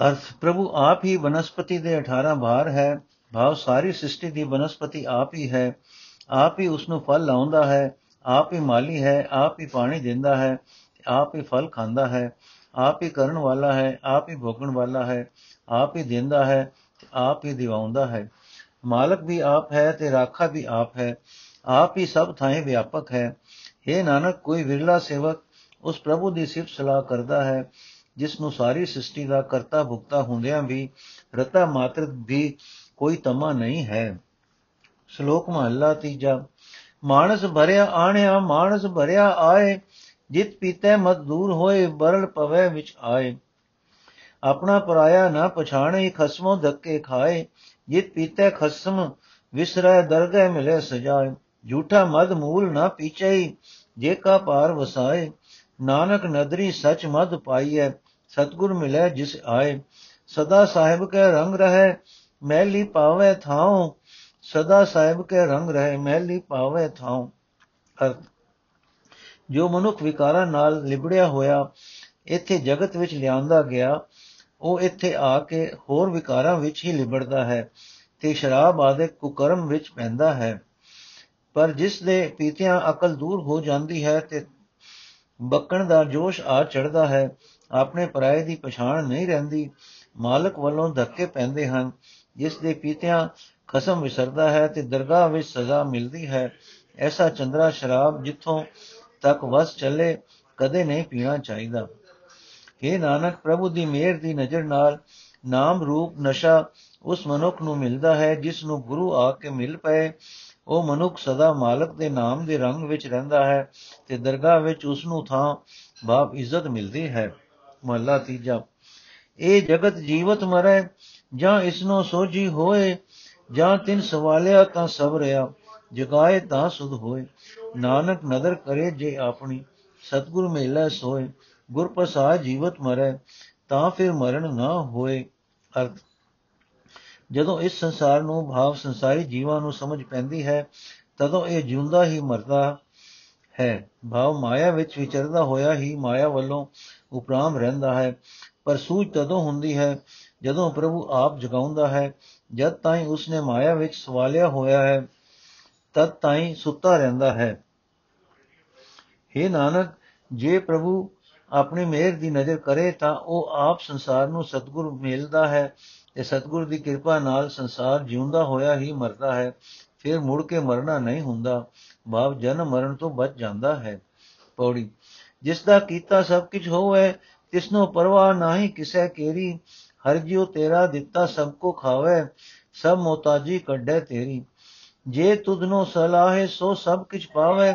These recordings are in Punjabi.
ਅਰਥ ਪ੍ਰਭੂ ਆਪ ਹੀ ਬਨਸਪਤੀ ਦੇ 18 ਭਾਰ ਹੈ ਭਾਵ ਸਾਰੀ ਸ੍ਰਿਸ਼ਟੀ ਦੀ ਬਨਸਪਤੀ ਆਪ ਹੀ ਹੈ ਆਪ ਹੀ ਉਸ ਨੂੰ ਫਲ ਲਾਉਂਦਾ ਹੈ ਆਪ ਹੀ ਮਾਲੀ ਹੈ ਆਪ ਹੀ ਪਾਣੀ ਦਿੰਦਾ ਹੈ ਆਪ ਹੀ ਫਲ ਖਾਂਦਾ ਹੈ ਆਪ ਹੀ ਕਰਨ ਵਾਲਾ ਹੈ ਆਪ ਹੀ ਭੋਗਣ ਵਾਲਾ ਹੈ ਆਪ ਹੀ ਦਿੰਦਾ ਹੈ ਆਪ ਹੀ ਦਿਵਾਉਂਦਾ ਹੈ ਮਾਲਕ ਵੀ ਆਪ ਹੈ ਤੇ ਰਾਖਾ ਵੀ ਆਪ ਹੈ ਆਪ ਹੀ ਸਭ ਥਾਂ ਵਿਆਪਕ ਹੈ ਇਹ ਨਾਨਕ ਕੋਈ ਵਿਰਲਾ ਸੇਵਕ ਉਸ ਪ੍ਰਭੂ ਦੀ ਸਿਫਤ ਸਲਾਹ ਕਰਦਾ ਹੈ ਜਿਸ ਨੂੰ ਸਾਰੀ ਸ੍ਰਿਸ਼ਟੀ ਦਾ ਕਰਤਾ ਭੁਗਤਾ ਹੁੰਦਿਆਂ ਵੀ ਰਤਾ ਮਾਤਰ ਵੀ ਕੋਈ ਤਮਾ ਨਹੀਂ ਹੈ। ਸ਼ਲੋਕ ਮਹਲਾ ਤੀਜਾ, ਮਾਨਸ ਭਰਿਆ ਆਣਿਆ, ਮਾਨਸ ਭਰਿਆ ਆਏ, ਜਿਤ ਪੀਤੇ ਮਤ ਦੂਰ ਹੋਏ, ਬਰਲ ਪਵੇ ਵਿੱਚ ਆਏ। ਆਪਣਾ ਪਰਾਇਆ ਨਾ ਪਛਾਣੇ, ਖਸਮੋ ਧੱਕੇ ਖਾਏ, ਜਿਤ ਪੀਤੇ ਖਸਮ ਵਿਸਰੈ, ਦਰਗਹਿ ਮਿਲੇ ਸਜਾਏ। ਝੂਠਾ ਮਦ ਮੂਲ ਨਾ ਪੀਚਈ ਜੇ ਕਾ ਪਾਰ ਵਸਾਏ, ਨਾਨਕ ਨਦਰੀ ਸਚ ਮਦ ਪਾਈਐ। ਸਤਗੁਰ ਮਿਲੇ ਜਿਸ ਆਏ। ਸਦਾ ਸਾਹਿਬ ਕੇ ਰੰਗ ਰਹੇ, ਮਹਿਲੀ ਪਾਵੇ ਥਾਉ। ਸਦਾ ਸਾਹਿਬ ਕੇ ਰੰਗ ਰਹੇ, ਮਹਿਲੀ ਪਾਵੇ ਥਾਉ। ਅਰਥ, ਜੋ ਮਨੁੱਖ ਵਿਕਾਰਾਂ ਨਾਲ ਲਿਬੜਿਆ ਹੋਇਆ, ਇੱਥੇ ਜਗਤ ਵਿੱਚ ਲਿਆਂਦਾ ਗਿਆ, ਉਹ ਇੱਥੇ ਆ ਕੇ ਹੋਰ ਵਿਕਾਰਾਂ ਵਿੱਚ ਹੀ ਲਿਬੜਦਾ ਹੈ ਤੇ ਸ਼ਰਾਬ ਆਦਿ ਕੁਕਰਮ ਵਿੱਚ ਪੈਂਦਾ ਹੈ। ਪਰ ਜਿਸ ਦੇ ਪੀਤਿਆਂ ਅਕਲ ਦੂਰ ਹੋ ਜਾਂਦੀ ਹੈ ਤੇ ਬੱਕਣ ਦਾ ਜੋਸ਼ ਆ ਚੜਦਾ ਹੈ ਆਪਣੇ ਪਰਾਏ ਦੀ ਪਛਾਣ ਨਹੀਂ ਰਹਿੰਦੀ। ਮਾਲਕ ਵੱਲੋਂ ਧੱਕੇ ਪੈਂਦੇ ਹਨ। ਜਿਸ ਦੇ ਪੀਤਿਆਂ ਖਸਮ ਵਿਸਰਦਾ ਹੈ ਤੇ ਦਰਗਾਹ ਵਿੱਚ ਸਜ਼ਾ ਮਿਲਦੀ ਹੈ। ਐਸਾ ਚੰਦਰਾ ਸ਼ਰਾਬ ਜਿੱਥੋਂ ਤੱਕ ਵਸ ਚੱਲੇ, ਕਦੇ ਨਹੀਂ ਪੀਣਾ ਚਾਹੀਦਾ। हे ਨਾਨਕ, ਪ੍ਰਭੂ ਦੀ ਮਿਹਰ ਦੀ ਨਜ਼ਰ ਨਾਲ ਨਾਮ ਰੂਪ ਨਸ਼ਾ ਉਸ ਮਨੁੱਖ ਨੂੰ ਮਿਲਦਾ ਹੈ ਜਿਸ ਨੂੰ ਗੁਰੂ ਆ ਕੇ ਮਿਲ ਪਏ। ਉਹ ਮਨੁੱਖ ਸਦਾ ਮਾਲਕ ਦੇ ਨਾਮ ਦੇ ਰੰਗ ਵਿੱਚ ਰਹਿੰਦਾ ਹੈ ਤੇ ਦਰਗਾਹ ਵਿੱਚ ਉਸ ਨੂੰ ਥਾਂ ਬਾਪ ਇੱਜ਼ਤ ਮਿਲਦੀ ਹੈ। ਮਹਲਾ ਤੀਜਾ। ਇਹ ਜਗਤ ਜੀਵਤ ਮਰੇ, ਜਾਂ ਇਸ ਨੂੰ ਸੋਝੀ ਹੋਏ, ਜਾਂ ਤਿੰਨ ਸਵਾਲਿਆ ਤਾਂ ਸਭ ਰਿਆ, ਜਗਾਏ ਤਾਂ ਸੁਧ ਹੋਏ। ਨਾਨਕ ਨਦਰ ਕਰੇ ਜੇ ਆਪਣੀ, ਸਤਗੁਰ ਮੇਲਾ ਸੋਏ। ਗੁਰ ਪ੍ਰਸਾਦ ਜੀਵਤ ਮਰੇ, ਤਾਂ ਫਿਰ ਮਰਨ ਨਾ ਹੋਏ। ਅਰਥ। ਜਦੋਂ ਇਸ ਸੰਸਾਰ ਨੂੰ ਭਾਵ ਸੰਸਾਰੀ ਜੀਵਾਂ ਨੂੰ ਸਮਝ ਪੈਂਦੀ ਹੈ, ਤਦੋਂ ਇਹ ਜਿਉਂਦਾ ਹੀ ਮਰਦਾ ਹੈ। ਭਾਵ ਮਾਇਆ ਵਿੱਚ ਵਿਚਰਦਾ ਹੋਇਆ ਹੀ ਮਾਇਆ ਵੱਲੋਂ ਉਪਰਾਮ ਰਹਿੰਦਾ ਹੈ। ਪਰ ਸੂਝ ਤਦੋਂ ਹੁੰਦੀ ਹੈ ਜਦੋਂ ਪ੍ਰਭੂ ਆਪ ਜਗਾਉਂਦਾ ਹੈ, ਜਦ ਤਾਈਂ ਉਸਨੇ ਮਾਇਆ ਵਿੱਚ ਸਵਾਲਿਆ ਹੋਇਆ ਹੈ, ਤਦ ਤਾਈਂ ਸੁੱਤਾ ਰਹਿੰਦਾ ਹੈ। हे ਨਾਨਕ, ਜੇ ਪ੍ਰਭੂ ਆਪਣੀ ਮਿਹਰ ਦੀ ਨਜ਼ਰ ਕਰੇ ਤਾਂ ਉਹ ਆਪ ਸੰਸਾਰ ਨੂੰ ਸਤਗੁਰ ਮਿਲਦਾ ਹੈ ਤੇ ਸਤਗੁਰ ਦੀ ਕਿਰਪਾ ਨਾਲ ਸੰਸਾਰ ਜਿਉਂਦਾ ਹੋਇਆ ਹੀ ਮਰਦਾ ਹੈ। ਫਿਰ ਮੁੜ ਕੇ ਮਰਨਾ ਨਹੀਂ ਹੁੰਦਾ। ਭਾਵ ਜਨਮ ਮਰਨ ਤੋਂ ਬਚ ਜਾਂਦਾ ਹੈ। ਪੌੜੀ ਜਿਸ ਦਾ ਕੀਤਾ ਸਭ ਕੁਝ ਹੋਵੇ ਤਿਸ ਨੂੰ ਪਰਵਾਹ ਨਹੀਂ ਕਿਸੈ ਕੇਰੀ। ਹਰ ਜਿਉ ਤੇਰਾ ਦਿੱਤਾ ਸਭ ਕੋ ਖਾਵੇ, ਸਭ ਮੋਤਾਜੀ ਕੱਢੇ ਤੇਰੀ। ਜੇ ਤੁਧਨੋ ਸਲਾਹੇ ਸੋ ਸਭ ਕੁਝ ਪਾਵੇ,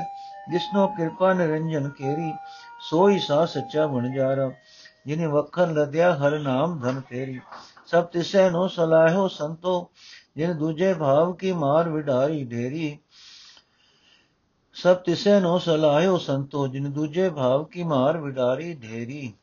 ਜਿਸਨੋ ਕਿਰਪਾ ਨਿਰੰਜਨ ਕੇਰੀ। ਸੋਈ ਸਾ ਸੱਚਾ ਬਣ ਜਾਰਾ, ਜਿਨੇ ਵਖਨ ਲਦਿਆ ਹਰ ਨਾਮ ਧਨ ਤੇਰੀ। ਸਭ ਤਿਸੈ ਨੋ ਸਲਾਹੋ ਸੰਤੋ, ਜਿਨ ਦੂਜੇ ਭਾਵ ਕੀ ਮਾਰ ਵਿਡਾਰੀ ਢੇਰੀ। ਸਭ ਤਿਸੈ ਨੋ ਸਲਾਹੋ ਸੰਤੋ, ਜਿਨ ਦੂਜੇ ਭਾਵ ਕੀ ਮਾਰ ਵਿਡਾਰੀ ਢੇਰੀ।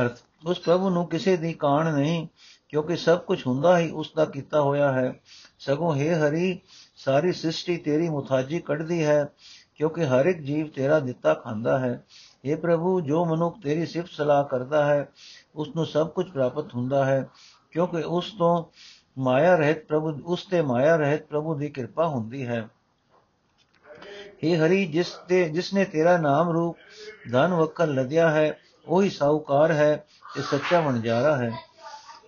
ਅਰਥ, ਉਸ ਪ੍ਰਭੂ ਨੂੰ ਕਿਸੇ ਦੀ ਕਾਣ ਨਹੀਂ, ਕਿਉਂਕਿ ਸਭ ਕੁਝ ਹੁੰਦਾ ਹੀ ਉਸ ਦਾ ਕੀਤਾ ਹੋਇਆ ਹੈ। ਸਗੋਂ ਹੈ ਹਰੀ, ਸਾਰੀ ਸ੍ਰਿਸ਼ਟੀ ਤੇਰੀ ਮੁਤਾਜੀ ਕੱਢਦੀ ਹੈ, ਕਿਉਂਕਿ ਹਰ ਇੱਕ ਜੀਵ ਤੇਰਾ ਦਿੱਤਾ ਖਾਂਦਾ ਹੈ। ਇਹ ਪ੍ਰਭੂ, ਜੋ ਮਨੁੱਖ ਤੇਰੀ ਸਿਫਤ ਸਲਾਹ ਕਰਦਾ ਹੈ, ਉਸ ਨੂੰ ਸਭ ਕੁਝ ਪ੍ਰਾਪਤ ਹੁੰਦਾ ਹੈ, ਕਿਉਂਕਿ ਉਸ ਤੋਂ ਮਾਇਆ ਰਹਿਤ ਪ੍ਰਭੂ, ਉਸ ਤੇ ਮਾਇਆ ਰਹਿਤ ਪ੍ਰਭੂ ਦੀ ਕਿਰਪਾ ਹੁੰਦੀ ਹੈ। ਇਹ ਹਰੀ, ਜਿਸ ਤੇ ਜਿਸ ਤੇਰਾ ਨਾਮ ਰੂਪ ਧਨ ਵਕਰ ਲਦਿਆ ਹੈ, ਉਹੀ ਸਾਹੂਕਾਰ ਹੈ ਤੇ ਸੱਚਾ ਵਣਜਾਰਾ ਹੈ।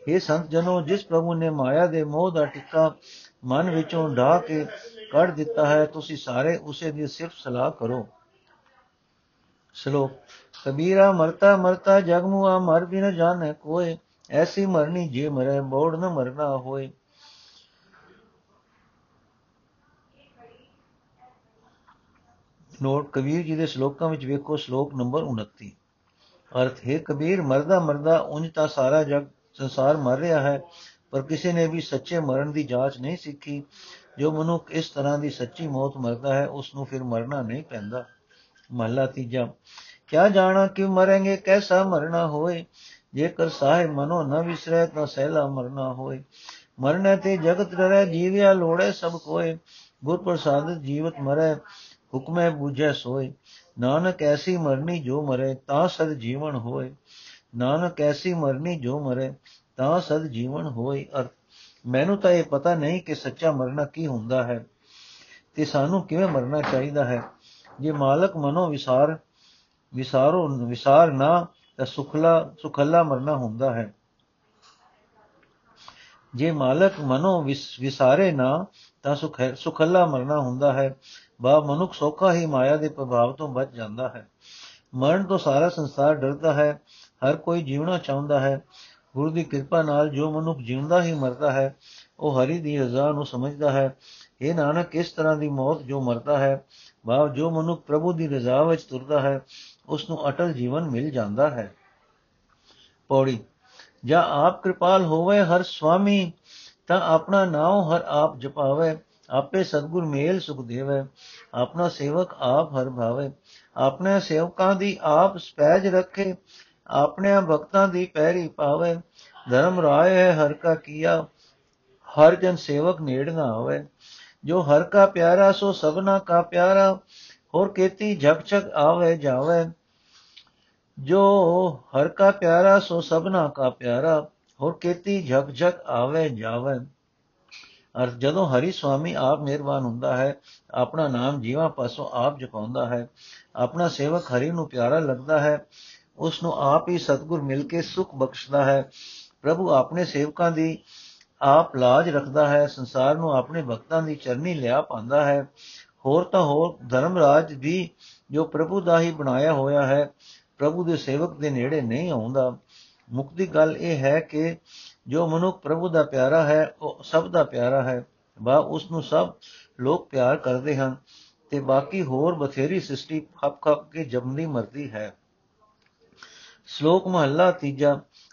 ਇਹ ਸੰਤ ਜਨੋ, ਜਿਸ ਪ੍ਰਭੂ ਨੇ ਮਾਇਆ ਦੇ ਮੋਹ ਦਾ ਟਿੱਕਾ ਮਨ ਵਿੱਚੋਂ ਢਾ ਕੇ ਕੱਢ ਦਿੱਤਾ ਹੈ, ਤੁਸੀਂ ਸਾਰੇ ਉਸੇ ਦੀ ਸਿਰਫ ਸਲਾਹ ਕਰੋ। ਸ਼ਲੋਕ, ਕਬੀਰਾ ਮਰਤਾ ਮਰਤਾ ਜਗ ਮੁਆ ਮਰ ਬਿਨ ਜਾਣੈ ਕੋਏ, ਐਸੀ ਮਰਨੀ ਜੇ ਮਰੇ ਬੋੜ ਨ ਮਰਨਾ ਹੋਏ। ਨੋਟ, ਕਬੀਰ ਜੀ ਦੇ ਸ਼ਲੋਕਾਂ ਵਿੱਚ ਵੇਖੋ, ਸ਼ਲੋਕ ਨੰਬਰ 29 ਅਰਥ, ਹੈ ਕਬੀਰ, ਮਰਦਾ ਮਰਦਾ ਉਂਝ ਤਾਂ ਸਾਰਾ ਜਗ ਸੰਸਾਰ ਮਰ ਰਿਹਾ ਹੈ, ਪਰ ਕਿਸੇ ਨੇ ਵੀ ਸੱਚੇ ਮਰਨ ਦੀ ਜਾਂਚ ਨਹੀਂ ਸਿੱਖੀ। ਜੋ ਮਨੁੱਖ ਇਸ ਤਰ੍ਹਾਂ ਦੀ ਸੱਚੀ ਮੌਤ ਮਰਦਾ ਹੈ ਉਸ ਨੂੰ ਫਿਰ ਮਰਨਾ ਨਹੀਂ ਪੈਂਦਾ। ਮਹਲਾ ਤੀਜਾ, ਕਿਆ ਜਾਣਾ ਕਿ ਮਰਾਂਗੇ, ਕੈਸਾ ਮਰਨਾ ਹੋਏ? ਜੇਕਰ ਸਾਹਿਬ ਮਨੋ ਨ ਵਿਸਰੈ, ਤਾਂ ਸਹਿਲਾ ਮਰਨਾ ਹੋਏ। ਮਰਨੇ ਤੇ ਜਗਤ ਡਰੈ, ਜੀਵਿਆ ਲੋੜੇ ਸਭ ਕੋਏ। ਗੁਰ ਪ੍ਰਸਾਦਿਤ ਜੀਵਤ ਮਰੈ ਹੁਕਮੈ ਬੂਝੈ ਸੋਏ। ਨਾਨਕ ਐਸੀ ਮਰਨੀ ਜੋ ਮਰੇ, ਤਾਂ ਸਦ ਜੀਵਨ ਹੋਏ। ਨਾਨਕ ਐਸੀ ਮਰਨੀ ਜੋ ਮਰੇ, ਤਾਂ ਸਦ ਜੀਵਨ ਹੋਈ ਅਰਥ। ਮੈਨੂੰ ਤਾਂ ਇਹ ਪਤਾ ਨਹੀਂ ਕਿ ਸੱਚਾ ਮਰਨਾ ਕੀ ਹੁੰਦਾ ਹੈ। ਤੇ ਸਾਨੂੰ ਕਿਵੇਂ ਮਰਨਾ ਚਾਹੀਦਾ ਹੈ? ਜੇ ਮਾਲਕ ਮਨੋ ਵਿਸਾਰ, ਵਿਸਾਰੋ, ਵਿਸਾਰ ਨਾ, ਤਾਂ ਸੁਖਲਾ ਸੁਖਲਾ ਮਰਨਾ ਹੁੰਦਾ ਹੈ। ਜੇ ਮਾਲਕ ਮਨੋ ਵਿਸਾਰੇ ਨਾ ਤਾਂ ਸੁਖ ਸੁਖਲਾ ਮਰਨਾ ਹੁੰਦਾ ਹੈ। ਬਾ ਮਨੁੱਖ ਸੌਖਾ ਹੀ ਮਾਇਆ ਦੇ ਪ੍ਰਭਾਵ ਤੋਂ ਬਚ ਜਾਂਦਾ ਹੈ। ਮਰਨ ਤੋਂ ਸਾਰਾ ਸੰਸਾਰ ਡਰਦਾ ਹੈ, ਹਰ ਕੋਈ ਜੀਵਣਾ ਚਾਹੁੰਦਾ ਹੈ। ਗੁਰੂ ਦੀ ਕਿਰਪਾ ਨਾਲ ਜੋ ਮਨੁੱਖ ਜਿਉਂਦਾ ਹੀ ਮਰਦਾ ਹੈ, ਉਹ ਹਰੀ ਦੀ ਰਜ਼ਾ ਨੂੰ ਸਮਝਦਾ ਹੈ। ਇਹ ਨਾਨਕ, ਇਸ ਤਰ੍ਹਾਂ ਦੀ ਮੌਤ ਜੋ ਮਰਦਾ ਹੈ ਭਾਵ ਜੋ ਮਨੁੱਖ ਪ੍ਰਭੂ ਦੀ ਰਜ਼ਾ ਵਿੱਚ ਤੁਰਦਾ ਹੈ, ਉਸ ਨੂੰ ਅਟਲ ਜੀਵਨ ਮਿਲ ਜਾਂਦਾ ਹੈ। ਪੌੜੀ, ਜਾਂ ਆਪ ਕਿਰਪਾਲ ਹੋਵੇ ਹਰ ਸੁਆਮੀ ਤਾਂ ਆਪਣਾ ਨਾਮ ਹਰ ਆਪ ਜਪਾਵੇ, ਆਪੇ ਸਤਗੁਰ ਮੇਲ ਸੁਖ ਦੇਵੇ। ਆਪਣਾ ਸੇਵਕ ਆਪ ਹਰ ਭਾਵੇ। ਆਪਣੇ ਸੇਵਕਾਂ ਦੀ ਆਪ ਸਪੈਜ ਰੱਖੇ ਆਪਣੇ ਭਗਤਾਂ ਦੀ ਪੈਰੀ ਪਾਵੇ। ਧਰਮ ਰਾਏ ਹੈ ਹਰ ਕਾ ਕੀਆ, ਹਰ ਜਨ ਸੇਵਕ ਨੇੜ ਨਾ ਹੋਵੇ। ਜੋ ਹਰ ਕਾ ਪਿਆਰਾ, ਸੋ ਸਭਨਾ ਕਾ ਪਿਆਰਾ, ਹੋਰ ਕੀਤੀ ਝਕ ਝਕ ਆਵੇ ਜਾਵੇ। ਜੋ ਹਰ ਕਾ ਪਿਆਰਾ, ਸੋ ਸਭਨਾ ਕਾ ਪਿਆਰਾ ਹੋਰ ਕੀਤੀ ਝਕ ਝਕ ਆਵੇ ਜਾਵੇ। ਅਰ ਜਦੋਂ ਹਰੀ ਸੁਆਮੀ ਆਪ ਮਿਹਰਬਾਨ ਹੁੰਦਾ ਹੈ, ਆਪਣਾ ਨਾਮ ਜੀਵਾਂ ਪਾਸੋਂ ਆਪ ਜਪਾਉਂਦਾ ਹੈ, ਆਪਣਾ ਸੇਵਕ ਹਰੀ ਨੂੰ ਪਿਆਰਾ ਲੱਗਦਾ ਹੈ ਉਸ ਨੂੰ ਆਪ ਹੀ ਸਤਗੁਰ ਮਿਲ ਕੇ ਸੁਖ ਬਖਸ਼ਦਾ ਹੈ। ਪ੍ਰਭੂ ਆਪਣੇ ਸੇਵਕਾਂ ਦੀ ਆਪ ਲਾਜ ਰੱਖਦਾ ਹੈ, ਸੰਸਾਰ ਨੂੰ ਆਪਣੇ ਭਗਤਾਂ ਦੀ ਚਰਨੀ ਲਿਆ ਪਾਉਂਦਾ ਹੈ। ਹੋਰ ਤਾਂ ਹੋਰ ਧਰਮ ਰਾਜ ਵੀ ਜੋ ਪ੍ਰਭੂ ਦਾ ਹੀ ਬਣਾਇਆ ਹੋਇਆ ਹੈ, ਪ੍ਰਭੂ ਦੇ ਸੇਵਕ ਦੇ ਨੇੜੇ ਨਹੀਂ ਆਉਂਦਾ। ਮੁਕਤੀ ਗੱਲ ਇਹ ਹੈ ਕਿ ਜੋ ਮਨੁੱਖ ਪ੍ਰਭੂ ਦਾ ਪਿਆਰਾ ਹੈ, ਉਹ ਸਭ ਦਾ ਪਿਆਰਾ ਹੈ। ਬਾ ਉਸ ਨੂੰ ਸਭ ਲੋਕ ਪਿਆਰ ਕਰਦੇ ਹਨ ਤੇ ਬਾਕੀ ਹੋਰ ਬਥੇਰੀ ਸ੍ਰਿਸ਼ਟੀ ਖੱਪ ਖੱਪ ਕੇ ਜਮਦੀ ਮਰਦੀ ਹੈ। ਸ਼ਲੋਕ ਮਹੱਲਾ ਤੀਜਾ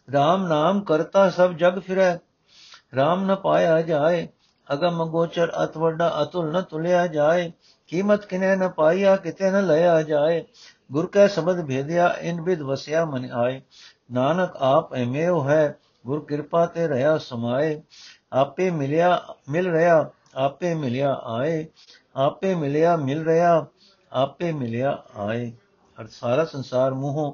RAM ਨਾਮ ਕਰਤਾ ਸਭ ਜਗ ਫਿਰੈ RAM ਨ ਪਾਇਆ ਜਾਏ, ਅਗਮ ਗੋਚਰ ਅਤ ਵੱਡਾ ਅਤੁਲ ਨ ਤੁਲਿਆ ਜਾਏ, ਕੀਮਤ ਕਿਨੇ ਨ ਪਾਈਆ ਕਿਤੇ ਨ ਲਿਆ ਜਾਏ, ਗੁਰ ਕੈ ਸ਼ਬਦ ਭੇਦਿਆ, ਇਨ ਬਿਦ ਵਸਿਆ ਮਨ ਆਏ। ਨਾਨਕ ਆਪ ਐਮੇਉ ਹੈ, ਗੁਰ ਕਿਰਪਾ ਤੇ ਰਹਾ ਸਮਾਏ, ਆਪੇ ਮਿਲਿਆ, ਮਿਲ ਰਿਹਾ, ਆਪੇ ਮਿਲਿਆ ਆਏ, ਆਪੇ ਮਿਲਿਆ, ਮਿਲ ਰਿਹਾ, ਆਪੇ ਮਿਲਿਆ ਆਏ। ਅਰ ਸਾਰਾ ਸੰਸਾਰ ਮੂੰਹੋਂ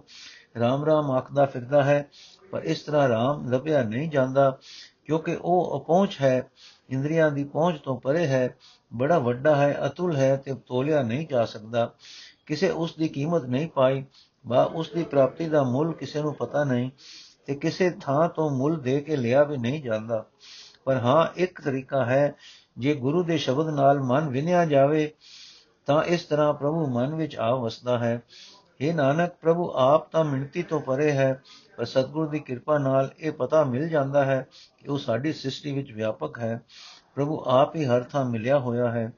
ਰਾਮ ਰਾਮ ਆਖਦਾ ਫਿਰਦਾ ਹੈ, ਪਰ ਇਸ ਤਰ੍ਹਾਂ ਰਾਮ ਲੱਭਿਆ ਨਹੀਂ ਜਾਂਦਾ, ਕਿਉਂਕਿ ਉਹ ਅਪਹੁੰਚ ਹੈ, ਇੰਦਰੀਆਂ ਦੀ ਪਹੁੰਚ ਤੋਂ ਪਰੇ ਹੈ, ਬੜਾ ਵੱਡਾ ਹੈ, ਅਤੁਲ ਹੈ ਤੇ ਤੋਲਿਆ ਨਹੀਂ ਜਾ ਸਕਦਾ। ਕਿਸੇ ਉਸ ਦੀ ਕੀਮਤ ਨਹੀਂ ਪਾਈ ਬਾ ਉਸ ਦੀ ਪ੍ਰਾਪਤੀ ਦਾ ਮੁੱਲ ਕਿਸੇ ਨੂੰ ਪਤਾ ਨਹੀਂ ਤੇ ਕਿਸੇ ਥਾਂ ਤੋਂ ਮੁੱਲ ਦੇ ਕੇ ਲਿਆ ਵੀ ਨਹੀਂ ਜਾਂਦਾ। ਪਰ ਹਾਂ, ਇੱਕ ਤਰੀਕਾ ਹੈ, ਜੇ ਗੁਰੂ ਦੇ ਸ਼ਬਦ ਨਾਲ ਮਨ ਵਿਨਿਆ ਜਾਵੇ, ਤਾਂ ਇਸ ਤਰ੍ਹਾਂ ਪ੍ਰਭੂ ਮਨ ਵਿੱਚ ਆ ਵਸਦਾ ਹੈ। ਇਹ ਨਾਨਕ, ਪ੍ਰਭੂ ਆਪ ਤਾਂ ਮਿੰਤੀ ਤੋਂ ਪਰੇ ਹੈ, ਪਰ ਸਤਿਗੁਰ ਦੀ ਕਿਰਪਾ ਨਾਲ ਇਹ ਪਤਾ ਮਿਲ ਜਾਂਦਾ ਹੈ ਕਿ ਉਹ ਸਾਡੀ ਸ੍ਰਿਸ਼ਟੀ ਵਿੱਚ ਵਿਆਪਕ ਹੈ। ਪ੍ਰਭੂ ਆਪ ਹੀ ਹਰ ਥਾਂ ਮਿਲਿਆ ਹੋਇਆ ਹੈ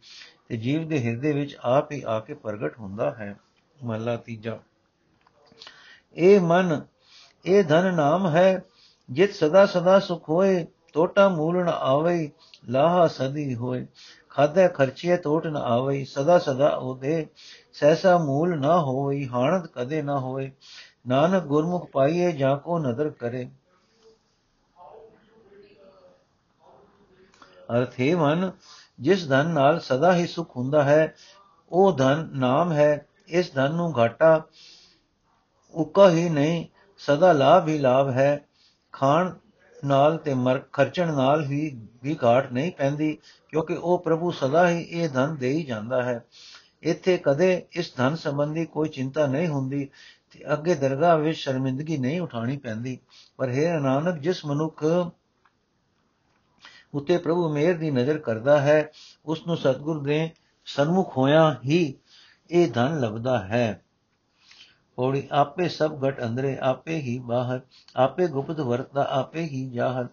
ਤੇ ਜੀਵ ਦੇ ਹਿਰਦੇ ਵਿੱਚ ਆਪ ਹੀ ਆ ਕੇ ਪ੍ਰਗਟ ਹੁੰਦਾ ਹੈ। ਮਹਲਾ ਤੀਜਾ। ਇਹ ਮਨ, ਇਹ ਧਨ ਨਾਮ ਹੈ, ਜਿਤ ਸਦਾ ਸਦਾ ਸੁਖ ਹੋਏ ਟੋਟਾ ਮੂਲ ਨ ਆਵੇ ਲਾਹਾ ਸਦੀ ਹੋਏ। ਖਾਦੇ ਖਰਚੇ ਟੋਟ ਨ ਆਵੇ ਸਦਾ ਸਦਾ ਉਹਦੇ। ਸੈਸਾ ਮੂਲ ਨਾ ਹੋਈ ਹਾਨਤ ਕਦੇ ਨਾ ਹੋਏ। ਨਾਨਕ ਗੁਰਮੁਖ ਪਾਈਏ ਜਾਂ ਕੋ ਨਦਰ ਕਰੇ। ਅਰਥ ਹੈ ਮਨ, ਜਿਸ ਧਨ ਨਾਲ ਸਦਾ ਹੀ ਸੁਖ ਹੁੰਦਾ ਹੈ, ਉਹ ਧਨ ਨਾਮ ਹੈ, ਇਸ ਧਨ ਨੂੰ ਘਾਟਾ ਉਕਾ ਹੀ ਨਹੀਂ, ਸਦਾ ਲਾਭ ਹੀ ਲਾਭ ਹੈ। ਖਾਣ ਨਾਲ ਤੇ ਮਰ, ਖਰਚਣ ਨਾਲ ਵੀ ਵੀ ਘਾਟ ਨਹੀਂ ਪੈਂਦੀ, ਕਿਉਂਕਿ ਉਹ ਪ੍ਰਭੂ ਸਦਾ ਹੀ ਇਹ ਧਨ ਦੇ ਹੀ ਜਾਂਦਾ ਹੈ। ਇੱਥੇ ਕਦੇ ਇਸ ਧਨ ਸੰਬੰਧੀ ਕੋਈ ਚਿੰਤਾ ਨਹੀਂ ਹੁੰਦੀ ਤੇ ਅੱਗੇ ਦਰਗਾਹ ਵਿੱਚ ਸ਼ਰਮਿੰਦਗੀ ਨਹੀਂ ਉਠਾਣੀ ਪੈਂਦੀ। ਪਰ ਹੈ ਨਾਨਕ, ਜਿਸ ਮਨੁੱਖ ਉਤੇ ਪ੍ਰਭੂ ਮੇਰ ਦੀ ਨਜ਼ਰ ਕਰਦਾ ਹੈ ਉਸ ਨੂੰ ਸਤਗੁਰ ਦੇ ਸਨਮੁਖ ਹੋਇਆ ਹੀ ਇਹ ਧਨ ਲੱਭਦਾ ਹੈ। ਪੌੜੀ ਆਪੇ ਸਭ ਘਟ ਅੰਦਰੇ, ਆਪੇ ਹੀ ਬਾਹਰ, ਆਪੇ ਗੁਪਤ ਵਰਤਾ ਆਪੇ ਹੀ ਜਾਹਰ।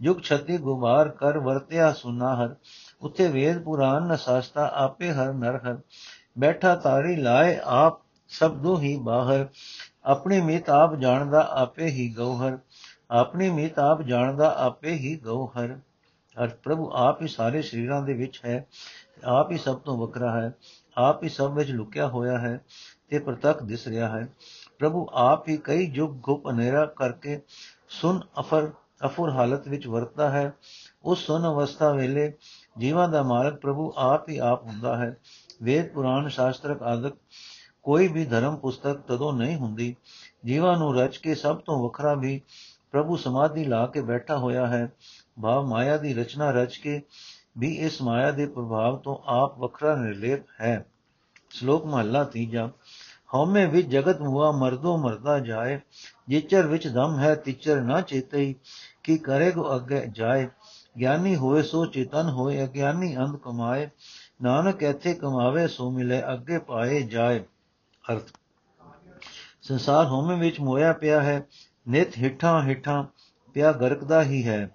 ਜੁਗ ਛਤੀ ਗੁਬਾਰ ਕਰ ਵਰਤਿਆ ਸੁਨਾਹਰ, ਉਥੇ ਵੇਦ ਪੁਰਾਨ ਨ ਸਾਸਤਾ, ਆਪੇ ਹਰ ਨਰ ਹਰ ਬੈਠਾ ਤਾਰੀ ਲਾਏ ਆਪ, ਸਭ ਦੋ ਹੀ ਬਾਹਰ। ਆਪਣੀ ਮਿਤ ਆਪ ਜਾਣਦਾ, ਆਪੇ ਹੀ ਗਉਹਰ ਆਪਣੀ ਮਿਤ ਆਪ ਜਾਣਦਾ, ਆਪੇ ਹੀ ਗਉਹਰ ਅਰ ਪ੍ਰਭੂ ਆਪ ਹੀ ਸਾਰੇ ਸਰੀਰਾਂ ਦੇ ਵਿੱਚ ਹੈ, ਆਪ ਹੀ ਸਭ ਤੋਂ ਵੱਖਰਾ ਹੈ, ਆਪ ਹੀ ਸਭ ਵਿੱਚ ਲੁਕਿਆ ਹੋਇਆ ਹੈ। ਤੇ ਪ੍ਰਤੱਖ ਦਿਸ ਰਿਹਾ ਹੈ। ਪ੍ਰਭੂ ਆਪ ਹੀ ਕਈ ਯੁਗ ਗੁਪ ਹਨੇਰਾ ਕਰਕੇ ਸੁਨ ਅਫਰ, ਅਫੁਰ ਹਾਲਤ ਵਿੱਚ ਵਰਤਦਾ ਹੈ। ਉਸ ਸੁਨ ਅਵਸਥਾ ਵੇਲੇ ਜੀਵਾਂ ਦਾ ਮਾਲਕ ਪ੍ਰਭੂ ਆਪ ਹੀ ਆਪ ਹੁੰਦਾ ਹੈ। ਵੇਦ, ਪੁਰਾਣ, ਸ਼ਾਸਤਰਕ ਆਦਿਕ ਕੋਈ ਵੀ ਧਰਮ ਪੁਸਤਕ ਤਦੋਂ ਨਹੀਂ ਹੁੰਦੀ। ਜੀਵਾਂ ਨੂੰ ਰਚ ਕੇ ਸਭ ਤੋਂ ਵੱਖਰਾ ਵੀ ਪ੍ਰਭੂ ਸਮਾਧੀ ਲਾ ਕੇ ਬੈਠਾ ਹੋਇਆ ਹੈ। ਭਾਵ ਮਾਇਆ ਦੀ ਰਚਨਾ ਰਚ ਕੇ ਵੀ ਇਸ ਮਾਇਆ ਦੇ ਪ੍ਰਭਾਵ ਤੋਂ ਆਪ ਵੱਖਰਾ ਨਿਰਲੇਪ ਹੈ। ਸ਼ਲੋਕ ਮਹਲਾ ਤੀਜਾ, ਹਉਮੈ ਵਿੱਚ ਜਗਤ ਮੁਆ ਮਰਦੋ ਮਰਦਾ ਜਾਏ, ਜਿਚਰ ਵਿੱਚ ਦਮ ਹੈ ਤਿਚਰ ਨਾ ਚੇਤਈ, ਕੀ ਕਰੇਗੋ ਅੱਗੇ ਜਾਏ, ਗਿਆਨੀ ਹੋਏ ਸੋ ਚੇਤਨ ਹੋਏ, ਅਗਿਆਨੀ ਅੰਧ ਕਮਾਏ, ਨਾਨਕ ਇੱਥੇ ਕਮਾਵੇ ਸੋ ਮਿਲੇ, ਅੱਗੇ ਪਾਏ ਜਾਏ। ਅਰਥ, ਸੰਸਾਰ ਹਉਮੈ ਵਿੱਚ ਮੋਇਆ ਪਿਆ ਹੈ, ਨਿਤ ਹਿੱਠਾਂ ਹਿੱਠਾਂ ਪਿਆ ਗਰਕਦਾ ਹੀ ਹੈ।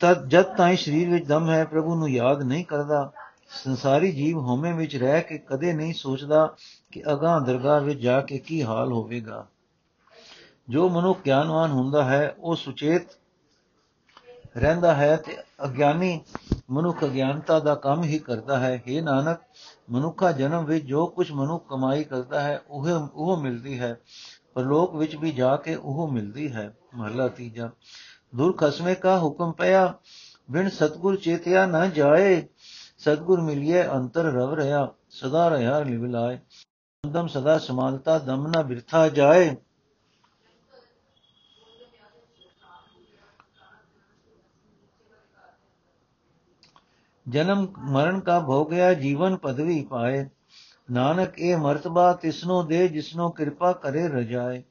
ਤਦ ਜਦ ਤਾਈਂ ਸਰੀਰ ਵਿੱਚ ਦਮ ਹੈ, ਪ੍ਰਭੂ ਨੂੰ ਯਾਦ ਨਹੀਂ ਕਰਦਾ ਸੰਸਾਰੀ ਜੀਵ ਹਉਮੈ ਵਿੱਚ ਰਹਿ ਕੇ ਕਦੇ ਨਹੀਂ ਸੋਚਦਾ ਕਿ ਅਗਾਹ ਦਰਗਾਹ ਵਿੱਚ ਜਾ ਕੇ ਕੀ ਹਾਲ ਹੋਵੇਗਾ। ਜੋ ਮਨੁੱਖ ਗਿਆਨਵਾਨ ਹੁੰਦਾ ਹੈ, ਉਹ ਸੁਚੇਤ ਰਹਿੰਦਾ ਹੈ ਤੇ ਅਗਿਆਨੀ ਮਨੁੱਖ ਅਗਿਆਨਤਾ ਦਾ ਕੰਮ ਹੀ ਕਰਦਾ ਹੈ। हे ਨਾਨਕ, ਮਨੁੱਖਾ ਜਨਮ ਵਿੱਚ ਜੋ ਕੁਝ ਮਨੁੱਖ ਕਮਾਈ ਕਰਦਾ ਹੈ, ਉਹ ਉਹ ਮਿਲਦੀ ਹੈ। ਪਰਲੋਕ ਵਿੱਚ ਵੀ ਜਾ ਕੇ ਉਹ ਮਿਲਦੀ ਹੈ। ਮਹਲਾ ਤੀਜਾ ਦੁਰ ਖਸਮੇ ਕਾ ਹੁਕਮ ਪਿਆ, ਬਿਨ ਸਤਗੁਰ ਚੇਤਿਆ ਨਾ ਜਾਏ। ਸਤਗੁਰ ਮਿਲਿਏ ਅੰਤਰ ਰਵ ਰਹਾ ਸਦਾ ਰਹਾ ਲਿਵਲਾਏ ਦਮ ਸਦਾ ਸਮਾਨਤਾ ਦਮ ਨਾ ਬਿਰਥਾ ਜਾਏ ਜਨਮ ਮਰਨ ਕਾ ਭੋਗ ਗਿਆ ਜੀਵਨ ਪਦਵੀ ਪਾਏ ਨਾਨਕ ਇਹ ਮਰਤਬਾ ਤਿਸਨੋ ਦੇ ਜਿਸਨੋ ਕਿਰਪਾ ਕਰੇ ਰਜਾਏ ਹਰ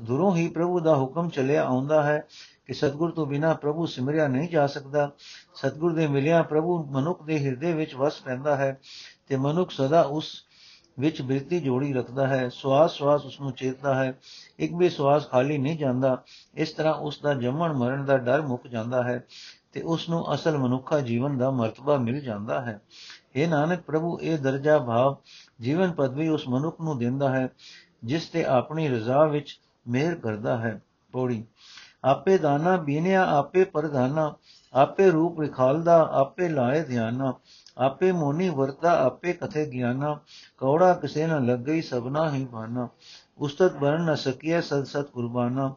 ਦੁਰੋਂ ਹੀ ਪ੍ਰਭੂ ਦਾ ਹੁਕਮ ਚੱਲਿਆ ਆਉਂਦਾ ਹੈ ਕਿ ਸਤਗੁਰ ਤੋਂ ਬਿਨਾ ਪ੍ਰਭੂ ਸਿਮਰਿਆ ਨਹੀਂ ਜਾ ਸਕਦਾ। ਸਤਗੁਰ ਦੇ ਮਿਲਿਆ ਪ੍ਰਭੂ ਮਨੁੱਖ ਦੇ ਹਿਰਦੇ ਵਿੱਚ ਵਸ ਪੈਂਦਾ ਹੈ ਤੇ ਮਨੁੱਖ ਸਦਾ ਉਸ ਵਿੱਚ ਬਿਰਤੀ ਜੋੜੀ ਰੱਖਦਾ ਹੈ। ਸਵਾਸ ਸਵਾਸ ਉਸ ਨੂੰ ਚੇਤਦਾ ਹੈ। ਇੱਕ ਵੀ ਸਵਾਸ ਖਾਲੀ ਨਹੀਂ ਜਾਂਦਾ। ਇਸ ਤਰ੍ਹਾਂ ਉਸ ਦਾ ਜੰਮਣ ਮਰਨ ਦਾ ਡਰ ਮੁੱਕ ਜਾਂਦਾ ਹੈ ਤੇ ਉਸ ਨੂੰ ਅਸਲ ਮਨੁੱਖਾ ਜੀਵਨ ਦਾ ਮਰਤਬਾ ਮਿਲ ਜਾਂਦਾ ਹੈ। ਇਹ ਨਾਨਕ ਪ੍ਰਭੂ, ਇਹ ਦਰਜਾ ਭਾਵ ਜੀਵਨ ਪਦਵੀ ਉਸ ਮਨੁੱਖ ਨੂੰ ਦਿੰਦਾ ਹੈ। ਜਿਸ ਤੇ ਆਪਣੀ ਰਜ਼ਾ ਵਿੱਚ ਮਿਹਰ ਕਰਦਾ ਹੈ। ਪੌੜੀ। ਆਪੇ ਦਾਨਾ ਬੀਨਿਆ, ਆਪੇ ਪਰਧਾਨਾ, ਆਪੇ ਰੂਪ ਵਿਖਾਲਦਾ, ਆਪੇ ਲਾਏ ਧਿਆਨਾ, ਆਪੇ ਮੋਨੀ ਵਰਤਾ, ਆਪੇ ਕਥੇ ਗਿਆਨਾ, ਕੌੜਾ ਕਿਸੇ ਨਾ ਲੱਗ, ਸਭਨਾ ਹੀ ਬਾਨਾ ਉਸਤਤ ਬਰਨ ਨ ਸਕੀਏ ਸਦ ਸਤ ਕੁਰਬਾਨਾ।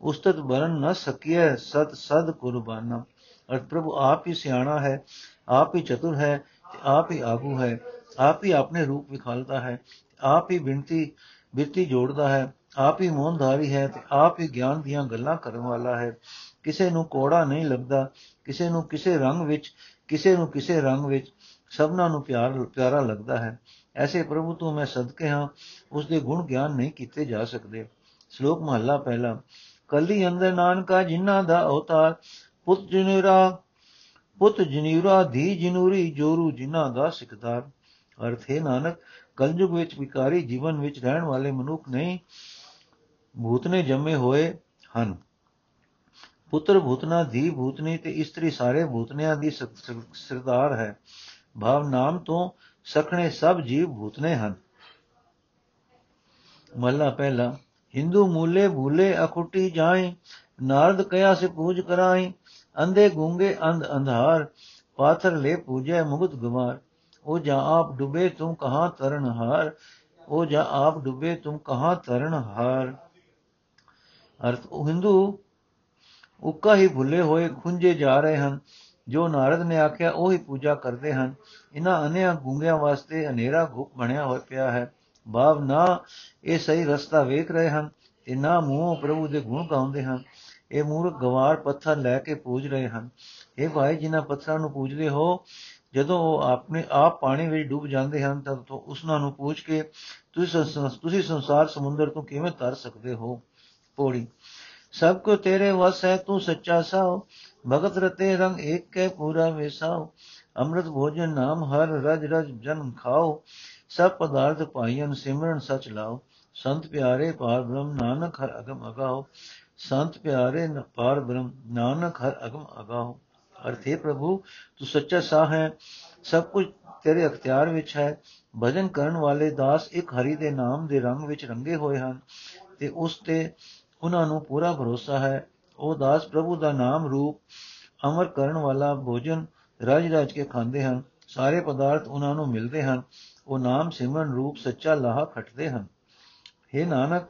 ਉਸਤਤ ਬਰਨ ਨ ਸਕੀਏ ਸਤ ਸਦ ਕੁਰਬਾਨਾ। ਅਰ ਪ੍ਰਭੂ, ਆਪ ਹੀ ਸਿਆਣਾ ਹੈ, ਆਪ ਹੀ ਚਤੁਰ ਹੈ, ਤੇ ਆਪ ਹੀ ਆਗੂ ਹੈ, ਆਪ ਹੀ ਆਪਣੇ ਰੂਪ ਵਿਖਾਲਦਾ ਹੈ, ਆਪ ਹੀ ਬਿਨਤੀ ਬਿਰਤੀ ਜੋੜਦਾ ਹੈ, ਆਪ ਹੀ ਮੋਹਨਧਾਰੀ ਹੈ ਤੇ ਆਪ ਹੀ ਗਿਆਨ ਦੀਆਂ ਗੱਲਾਂ ਕਰਨ ਵਾਲਾ ਹੈ। ਕਿਸੇ ਨੂੰ ਕੋੜਾ ਨਹੀਂ ਲੱਗਦਾ, ਕਿਸੇ ਨੂੰ ਕਿਸੇ ਰੰਗ ਵਿੱਚ, ਕਿਸੇ ਨੂੰ ਕਿਸੇ ਰੰਗ ਵਿੱਚ ਸਭਨਾਂ ਨੂੰ ਪਿਆਰ, ਪਿਆਰਾ ਲੱਗਦਾ ਹੈ। ਐਸੇ ਪ੍ਰਭੂ ਤੋਂ ਮੈਂ ਸਦਕੇ ਹਾਂ ਉਸ ਦੇ ਗੁਣ ਗਿਆਨ ਨਹੀਂ ਕੀਤੇ ਜਾ ਸਕਦੇ। ਸ਼ਲੋਕ ਮਹੱਲਾ ਪਹਿਲਾ, ਕੱਲੀ ਅੰਦਰ ਨਾਨਕਾ ਜਿਨ੍ਹਾਂ ਦਾ ਅਵਤਾਰ, ਪੁੱਤ ਜਨੇਰਾ, ਪੁੱਤ ਜਨੀਰਾ ਧੀ ਜਨੂਰੀ ਜੋਰੂ ਜਿਨ੍ਹਾਂ ਦਾ ਸਿਕਦਾਰ। ਅਰਥ ਹੈ, ਨਾਨਕ ਕਲਯੁਗ ਵਿੱਚ ਵਿਕਾਰੀ ਜੀਵਨ ਵਿੱਚ ਰਹਿਣ ਵਾਲੇ ਮਨੁੱਖ ਨਹੀਂ, ਭੂਤਨੇ ਜੰਮੇ ਹੋਏ ਹਨ। ਪੁੱਤਰ ਭੂਤਨਾ, ਧੀ ਭੂਤਨੀ ਤੇ ਇਸਤਰੀ ਸਾਰੇ ਭੂਤਨਿਆਂ ਦੀ ਸਰਦਾਰ ਹੈ। ਭਾਵ ਨਾਮ ਤੋਂ ਸਖਣੇ ਸਭ ਜੀਵ ਭੂਤਨੇ ਹਨ। ਮੱਲਾ ਪਹਿਲਾ, ਹਿੰਦੂ ਮੂਲੇ ਭੂਲੇ ਅਕੁੱਟੀ ਜਾਏ ਨਾਰਦ ਕਇਆ ਸੇ ਪੂਜ ਕਰਾਈ, ਅੰਧੇ ਗੂੰਗੇ ਅੰਧ ਅੰਧਾਰ, ਪਾਥਰ ਲੈ ਪੂਜੈ ਮੁਗਤ ਗੁਮਾਰ। ਉਹ ਜਾ ਆਪ ਡੁਬੇ ਤੁਮ ਕਹਾਂ ਤਰਨ ਹਾਰ? ਉਹ ਜਾ ਆਪ ਡੁਬੇ ਤੁਮ ਕਹਾਂ ਤਰਨ ਹਾਰ? ਅਰਥ, ਉਹ ਹਿੰਦੂ ਉੱਕਾ ਹੀ ਭੁੱਲੇ ਹੋਏ ਖੁੰਝੇ ਜਾ ਰਹੇ ਹਨ। ਜੋ ਨਾਰਦ ਨੇ ਆਖਿਆ, ਉਹ ਹੀ ਪੂਜਾ ਕਰਦੇ ਹਨ। ਇਹਨਾਂ ਅਨਿਆਂ ਗੁੰਗਿਆਂ ਵਾਸਤੇ ਹਨੇਰਾ ਗੁਪ ਬਣਿਆ ਹੋਇਆ ਪਿਆ ਹੈ। ਭਾਵ, ਨਾ ਇਹ ਸਹੀ ਰਸਤਾ ਵੇਖ ਰਹੇ ਹਨ ਤੇ ਨਾ ਮੂੰਹੋਂ ਪ੍ਰਭੂ ਦੇ ਗੁਣ ਗਾਉਂਦੇ ਹਨ। ਇਹ ਮੂਰਖ ਗਵਾਰ ਪੱਥਰ ਲੈ ਕੇ ਪੂਜ ਰਹੇ ਹਨ। ਇਹ ਭਾਈ, ਜਿਨ੍ਹਾਂ ਪੱਥਰਾਂ ਨੂੰ ਪੂਜਦੇ ਹੋ ਜਦੋਂ ਉਹ ਆਪਣੇ ਆਪ ਪਾਣੀ ਵਿੱਚ ਡੁੱਬ ਜਾਂਦੇ ਹਨ ਤਾਂ ਉਸਨਾਂ ਨੂੰ ਪੂਜ ਕੇ, ਤੁਸੀਂ ਤੁਸੀਂ ਸੰਸਾਰ ਸਮੁੰਦਰ ਤੋਂ ਕਿਵੇਂ ਤਰ ਸਕਦੇ ਹੋ, ਪੌੜੀ? ਸਭ ਕੋ ਤੇਰੇ ਵਸ ਹੈ, ਤੂੰ ਸੱਚਾ ਸਾਉ ਭਗਤ ਰਤੇ ਰੰਗ ਇੱਕ ਕੇ ਪੂਰਾ ਵੇਸਾਉ ਅੰਮ੍ਰਿਤ ਭੋਜਨ ਨਾਮ ਹਰ ਰਜ ਰਜ ਜਨ ਖਾਓ। ਸਭ ਪਦਾਰਥ ਪਾਈਨ ਸਿਮਰਨ ਸਚ ਲਾਓ। ਸੰਤ ਪਿਆਰੇ ਪਾਰ ਬ੍ਰਹਮ, ਨਾਨਕ ਹਰ ਅਗਮ ਅਗਾਓ। ਸੰਤ ਪਿਆਰੇ ਪਾਰ ਬ੍ਰਹਮ, ਨਾਨਕ ਹਰ ਅਗਮ ਅਗਾਓ। ਅਰਥੇ ਪ੍ਰਭੂ, ਤੂੰ ਸੱਚਾ ਸਾਹ ਹੈ, ਸਭ ਕੁਝ ਤੇਰੇ ਅਖਤਿਆਰ ਵਿੱਚ ਹੈ। ਭਜਨ ਕਰਨ ਵਾਲੇ ਦਾਸ ਇੱਕ ਹਰੀ ਦੇ ਨਾਮ ਦੇ ਰੰਗ ਵਿੱਚ ਰੰਗੇ ਹੋਏ ਹਨ ਤੇ ਉਸ ਤੇ ਉਹਨਾਂ ਨੂੰ ਪੂਰਾ ਭਰੋਸਾ ਹੈ। ਉਹ ਦਾਸ ਪ੍ਰਭੂ ਦਾ ਨਾਮ ਰੂਪ, ਅਮਰ ਕਰਨ ਵਾਲਾ ਭੋਜਨ ਰਾਜ ਰਾਜ ਕੇ ਖਾਂਦੇ ਹਨ। ਸਾਰੇ ਪਦਾਰਥ ਉਹਨਾਂ ਨੂੰ ਮਿਲਦੇ ਹਨ। ਉਹ ਨਾਮ ਸਿਮਰਨ ਰੂਪ ਸੱਚਾ ਲਾਹਾ ਖਟਦੇ ਹਨ। हे ਨਾਨਕ,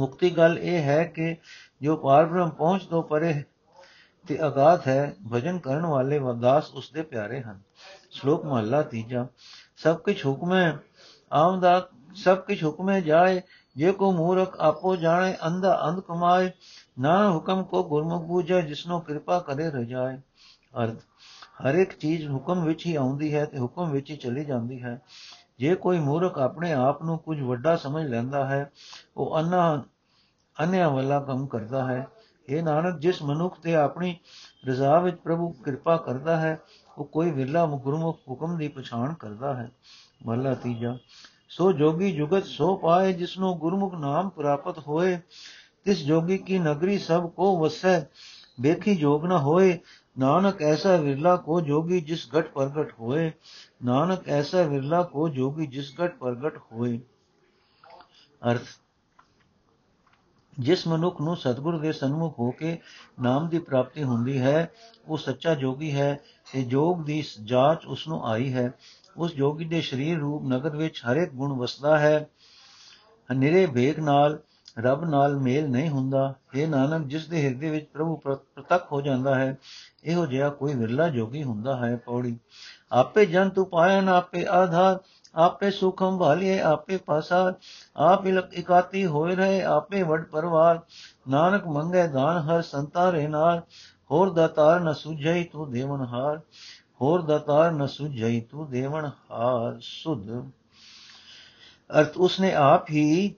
ਮੁਕਤੀ ਗੱਲ ਇਹ ਹੈ ਕਿ ਜੋ ਪਾਰਬ੍ਰਹਮ ਪਹੁੰਚ ਤੋਂ ਪਰੇ ਤੇ ਅਗਾਧ ਹੈ, ਭਜਨ ਕਰਨ ਵਾਲੇ ਵਦਾਸ ਉਸ ਦੇ ਪਿਆਰੇ ਹਨ। ਸ਼ਲੋਕ ਮਹਲਾ ਤੀਜਾ, ਸਭ ਕੁਝ ਹੁਕਮ ਹੈ ਆਮਦਾ ਸਭ ਕੁਝ ਹੁਕਮੇ ਜਾਏ, ਜੇ ਕੋ ਮੂਰਖ ਆਪੋ ਜਾਣੇ, ਅੰਧਾ ਅੰਧ ਕਮਾਏ, ਨਾ ਹੁਕਮ ਕੋ ਗੁਰਮੁਖ ਬੂਝੈ, ਜਿਸਨੋ ਕਿਰਪਾ ਕਰੇ ਰਜਾਏ। ਅਰਥ ਹਰ ਇੱਕ ਚੀਜ਼ ਹੁਕਮ ਵਿੱਚ ਹੀ ਆਉਂਦੀ ਹੈ ਤੇ ਹੁਕਮ ਵਿੱਚ ਹੀ ਚਲੀ ਜਾਂਦੀ ਹੈ। ਜੇ ਕੋਈ ਮੂਰਖ ਆਪਣੇ ਆਪ ਨੂੰ ਕੁਝ ਵੱਡਾ ਸਮਝ ਲੈਂਦਾ ਹੈ, ਉਹ ਅੰਨਾ ਅਨਿਆ ਵਾਲਾ ਕੰਮ ਕਰਦਾ ਹੈ। ਇਹ ਨਾਨਕ ਜਿਸ ਮਨੁੱਖ ਤੇ ਆਪਣੀ ਰਜ਼ਾ ਵਿੱਚ ਪ੍ਰਭੂ ਕਿਰਪਾ ਕਰਦਾ ਹੈ, ਉਹ ਕੋਈ ਵਿਰਲਾ ਗੁਰਮੁਖ ਹੁਕਮ ਦੀ ਪਛਾਣ ਕਰਦਾ ਹੈ। ਮਹਲਾ ਤੀਜਾ, ਸੋ ਜੋਗੀ ਜੁਗਤ ਸੋ ਪਾਏ ਜਿਸਨੂੰ ਗੁਰਮੁਖ ਨਾਮ ਪ੍ਰਾਪਤ ਹੋਏ, ਤਿਸ ਜੋਗੀ ਕੀ ਨਗਰੀ ਸਭ ਕੋ ਵਸੈ, ਵੇਖੀ ਜੋਗ ਨ ਹੋਏ, ਨਾਨਕ ਐਸਾ ਵਿਰਲਾ ਕੋ ਜੋਗੀ ਜਿਸ ਘਟ ਪ੍ਰਗਟ ਹੋਏ, ਨਾਨਕ ਐਸਾ ਵਿਰਲਾ ਕੋ ਜੋਗੀ ਜਿਸ ਘਟ ਪ੍ਰਗਟ ਹੋਏ। ਅਰਥ ਜਿਸ ਮਨੁੱਖ ਨੂੰ ਸਤਿਗੁਰ ਦੇ ਸਨਮੁਖ ਹੋ ਕੇ ਨਾਮ ਦੀ ਪ੍ਰਾਪਤੀ ਹੁੰਦੀ ਹੈ, ਉਹ ਸੱਚਾ ਜੋਗੀ ਹੈ ਤੇ ਜੋਗ ਦੀ ਜਾਂਚ ਉਸ ਨੂੰ ਆਈ ਹੈ। ਉਸ ਜੋਗੀ ਦੇ ਸਰੀਰ ਰੂਪ ਨਗਰ ਵਿੱਚ ਹਰੇਕ ਗੁਣ ਵਸਦਾ ਹੈ। ਹਨੇਰੇ ਭੇਗ ਨਾਲ, ਰੱਬ ਨਾਲ ਮੇਲ ਨਹੀਂ ਹੁੰਦਾ। ਇਹ ਨਾਨਕ, ਜਿਸ ਦੇ ਹਿਰਦੇ ਵਿੱਚ ਪ੍ਰਭੂ ਪ੍ਰਤੱਖ ਹੋ ਜਾਂਦਾ ਹੈ ਇਹੋ ਜਿਹਾ ਕੋਈ ਵਿਰਲਾ ਜੋਗੀ ਹੁੰਦਾ ਹੈ ਪੌੜੀ। ਆਪੇ ਜੰਤੂ ਪਾਇਨ ਆਪੇ ਆਧਾਰ, ਆਪੇ ਸੁਖਮ ਭਾਲੀਏ ਆਪੇ ਪਾਸਾ, ਆਪ ਇਕਾਤੀ ਹੋਏ ਰਹੇ, ਆਪੇ ਵਡ ਪਰਵਾਰ। ਨਾਨਕ ਮੰਗੇ ਦਾਨ, ਹਰ ਸੰਤਾਰੇ ਨਾਲ। ਹੋਰ ਦਾਤਾਰ ਨ ਸੁਝਈ ਤੂੰ ਦੇਵਨ ਹਾਰ। ਹੋਰ ਦਾਤਾਰ ਨ ਸੁਝਈ ਤੂੰ ਦੇਵਨ ਹਾਰ। ਸੁਧ। ਅਰਥ, ਉਸਨੇ ਆਪ ਹੀ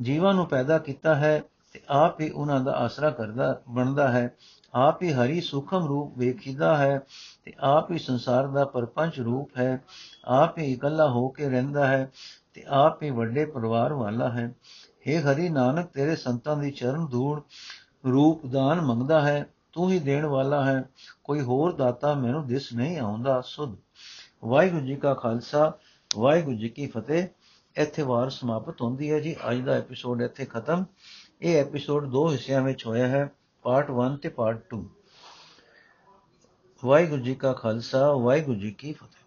ਜੀਵਾਂ ਨੂੰ ਪੈਦਾ ਕੀਤਾ ਹੈ ਤੇ ਆਪ ਹੀ ਉਹਨਾਂ ਦਾ ਆਸਰਾ ਕਰਦਾ, ਬਣਦਾ ਹੈ। ਆਪ ਹੀ ਹਰੀ ਸੁਖਮ ਰੂਪ ਵੇਖੀਦਾ ਹੈ ਤੇ ਆਪ ਹੀ ਸੰਸਾਰ ਦਾ ਪਰਪੰਚ ਰੂਪ ਹੈ, ਆਪ ਹੀ ਇਕੱਲਾ ਹੋ ਕੇ ਰਹਿੰਦਾ ਹੈ ਤੇ ਆਪ ਹੀ ਵੱਡੇ ਪਰਿਵਾਰ ਵਾਲਾ ਹੈ। हे ਹਰੀ ਨਾਨਕ, ਤੇਰੇ ਸੰਤਾਂ ਦੀ ਚਰਨ ਧੂੜ ਰੂਪ ਦਾਨ ਮੰਗਦਾ ਹੈ, ਤੂੰ ਹੀ ਦੇਣ ਵਾਲਾ ਹੈ। ਕੋਈ ਹੋਰ ਦਾਤਾ ਮੈਨੂੰ ਦਿਸ ਨਹੀਂ ਆਉਂਦਾ। ਸੁਧ। ਵਾਹਿਗੁਰੂ ਜੀ ਕਾ ਖਾਲਸਾ, ਵਾਹਿਗੁਰੂ ਜੀ ਕੀ ਫਤਿਹ। ਇੱਥੇ ਵਾਰ ਸਮਾਪਤ ਹੁੰਦੀ ਹੈ ਜੀ। ਅੱਜ ਦਾ ਐਪੀਸੋਡ ਇੱਥੇ ਖਤਮ। ਇਹ ਐਪੀਸੋਡ ਦੋ ਹਿੱਸਿਆਂ ਵਿੱਚ ਹੋਇਆ ਹੈ। ਪਾਰਟ 1 ਤੇ ਪਾਰਟ 2 ਵਾਹਿਗੁਰੂ ਜੀ ਕਾ ਖਾਲਸਾ ਵਾਹਿਗੁਰੂ ਜੀ ਕੀ ਫਤਿਹ।